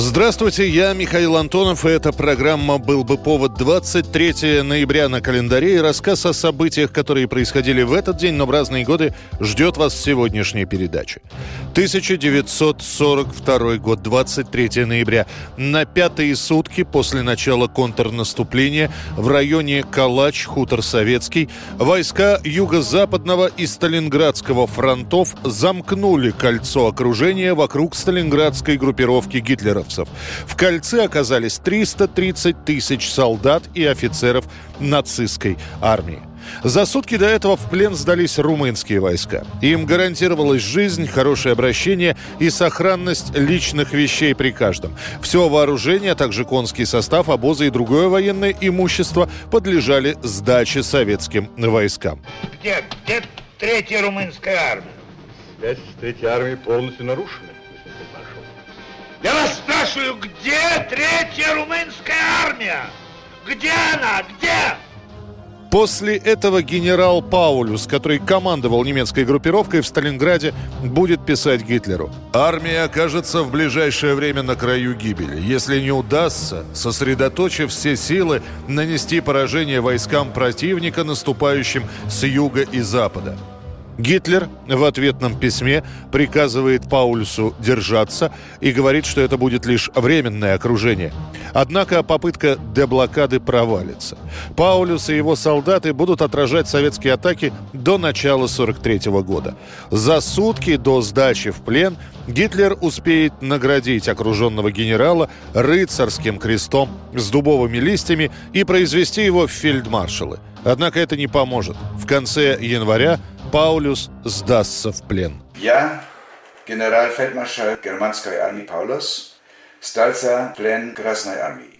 Здравствуйте, я Михаил Антонов, и эта программа «Был бы повод» 23 ноября на календаре. И рассказ о событиях, которые происходили в этот день, но в разные годы, ждет вас в сегодняшней передаче. 1942 год, 23 ноября. На пятые сутки после начала контрнаступления в районе Калач, хутор Советский, войска Юго-Западного и Сталинградского фронтов замкнули кольцо окружения вокруг сталинградской группировки гитлеровцев. В кольце оказались 330 тысяч солдат и офицеров нацистской армии. За сутки до этого в плен сдались румынские войска. Им гарантировалась жизнь, хорошее обращение и сохранность личных вещей при каждом. Все вооружение, а также конский состав, обозы и другое военное имущество подлежали сдаче советским войскам. Где, где третья румынская армия? Связь с Третьей армией полностью нарушена. Я вас спрашиваю, где третья румынская армия? Где она? Где? После этого генерал Паулюс, который командовал немецкой группировкой в Сталинграде, будет писать Гитлеру. «Армия окажется в ближайшее время на краю гибели. Если не удастся, сосредоточив все силы, нанести поражение войскам противника, наступающим с юга и запада». Гитлер в ответном письме приказывает Паульсу держаться и говорит, что это будет лишь временное окружение. Однако попытка деблокады провалится. Паулюс и его солдаты будут отражать советские атаки до начала 43 года. За сутки до сдачи в плен Гитлер успеет наградить окруженного генерала рыцарским крестом с дубовыми листьями и произвести его в фельдмаршалы. Однако это не поможет. В конце января Паулюс сдастся в плен. Я, генерал-фельдмаршал германской армии Паулус, сдался в плен Красной армии.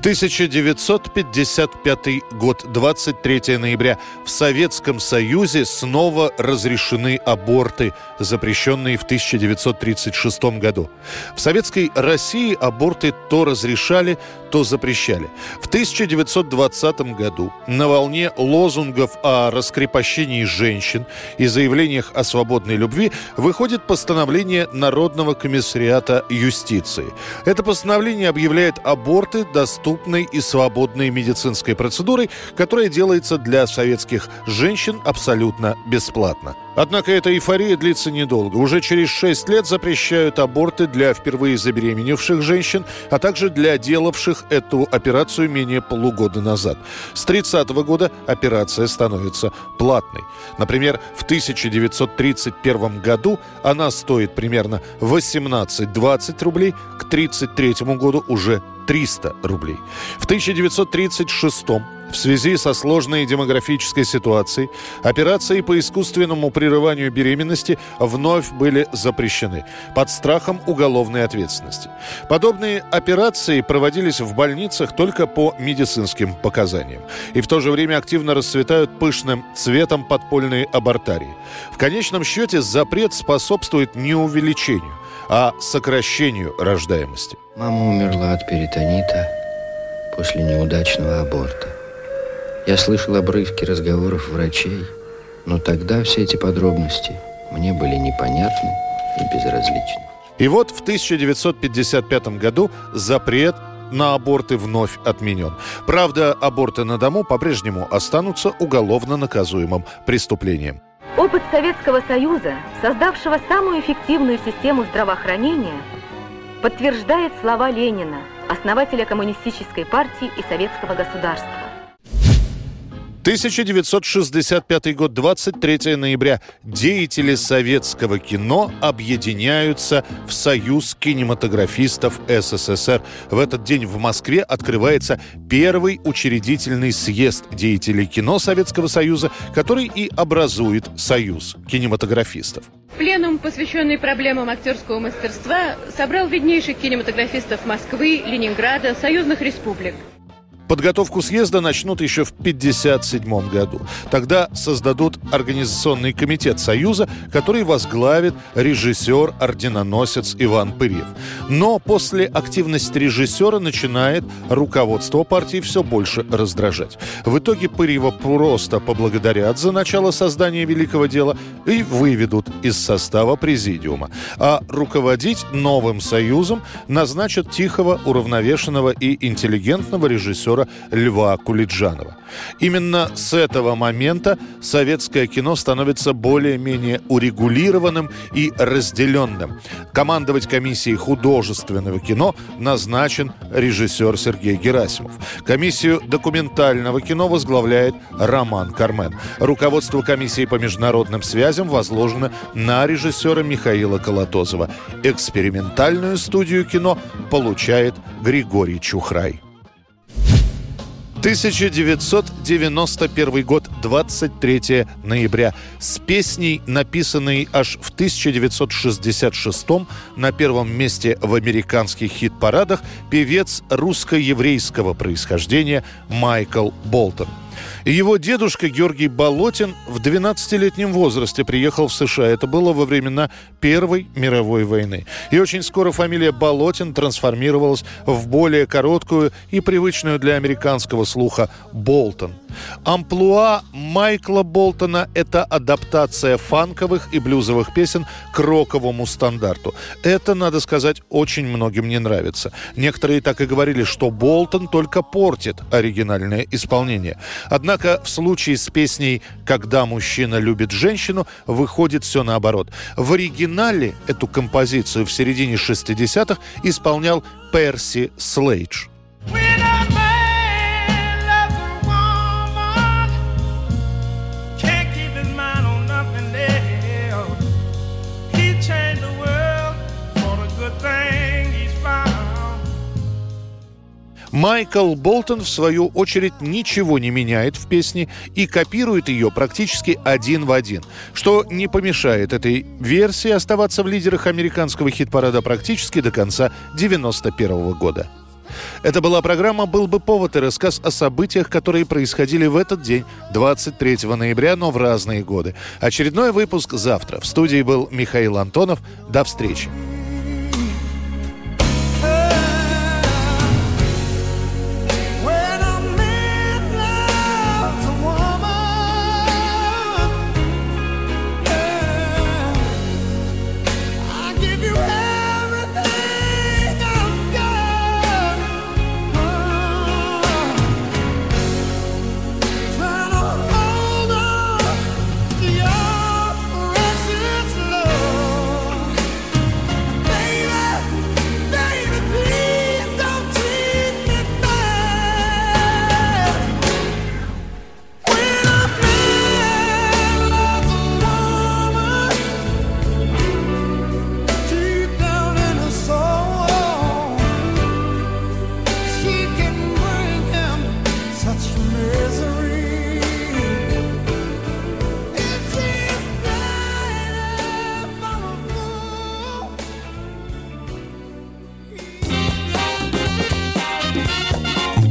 1955 год, 23 ноября. В Советском Союзе снова разрешены аборты, запрещенные в 1936 году. В Советской России аборты то разрешали, то запрещали. В 1920 году на волне лозунгов о раскрепощении женщин и заявлениях о свободной любви выходит постановление Народного комиссариата юстиции. Это постановление объявляет аборты доступной и свободной медицинской процедурой, которая делается для советских женщин абсолютно бесплатно. Однако эта эйфория длится недолго. Уже через 6 лет запрещают аборты для впервые забеременевших женщин, а также для делавших эту операцию менее полугода назад. С 30 года операция становится платной. Например, в 1931 году она стоит примерно 18-20 рублей, к 1933 году уже 300 рублей. В 1936 в связи со сложной демографической ситуацией операции по искусственному прерыванию беременности вновь были запрещены под страхом уголовной ответственности. Подобные операции проводились в больницах только по медицинским показаниям. И в то же время активно расцветают пышным цветом подпольные абортарии. В конечном счете запрет способствует не увеличению, а сокращению рождаемости. Мама умерла от перитонита после неудачного аборта. Я слышал обрывки разговоров врачей, но тогда все эти подробности мне были непонятны и безразличны. И вот в 1955 году запрет на аборты вновь отменен. Правда, аборты на дому по-прежнему останутся уголовно наказуемым преступлением. Опыт Советского Союза, создавшего самую эффективную систему здравоохранения, подтверждает слова Ленина, основателя коммунистической партии и советского государства. 1965 год, 23 ноября. Деятели советского кино объединяются в Союз кинематографистов СССР. В этот день в Москве открывается первый учредительный съезд деятелей кино Советского Союза, который и образует Союз кинематографистов. Пленум, посвященный проблемам актерского мастерства, собрал виднейших кинематографистов Москвы, Ленинграда, союзных республик. Подготовку съезда начнут еще в 1957 году. Тогда создадут Организационный комитет Союза, который возглавит режиссер-орденоносец Иван Пырьев. Но после активности режиссера начинает руководство партии все больше раздражать. В итоге Пырьева просто поблагодарят за начало создания великого дела и выведут из состава президиума. А руководить новым союзом назначат тихого, уравновешенного и интеллигентного режиссера Льва Кулиджанова. Именно с этого момента советское кино становится более-менее урегулированным и разделенным. Командовать комиссией художественного кино назначен режиссер Сергей Герасимов. Комиссию документального кино возглавляет Роман Кармен. Руководство комиссии по международным связям возложено на режиссера Михаила Колотозова. Экспериментальную студию кино получает Григорий Чухрай. 1991 год, 23 ноября. С песней, написанной аж в 1966 на первом месте в американских хит-парадах, певец русско-еврейского происхождения Майкл Болтон – его дедушка Георгий Болотин в 12-летнем возрасте приехал в США. Это было во времена Первой мировой войны. И очень скоро фамилия Болотин трансформировалась в более короткую и привычную для американского слуха Болтон – Амплуа Майкла Болтона – это адаптация фанковых и блюзовых песен к роковому стандарту. Это, надо сказать, очень многим не нравится. Некоторые так и говорили, что Болтон только портит оригинальное исполнение. Однако в случае с песней «Когда мужчина любит женщину» выходит все наоборот. В оригинале эту композицию в середине 60-х исполнял Перси Слейдж. Майкл Болтон, в свою очередь, ничего не меняет в песне и копирует ее практически один в один, что не помешает этой версии оставаться в лидерах американского хит-парада практически до конца 91 года. Это была программа «Был бы повод» и рассказ о событиях, которые происходили в этот день, 23 ноября, но в разные годы. Очередной выпуск завтра. В студии был Михаил Антонов. До встречи.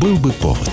Был бы повод.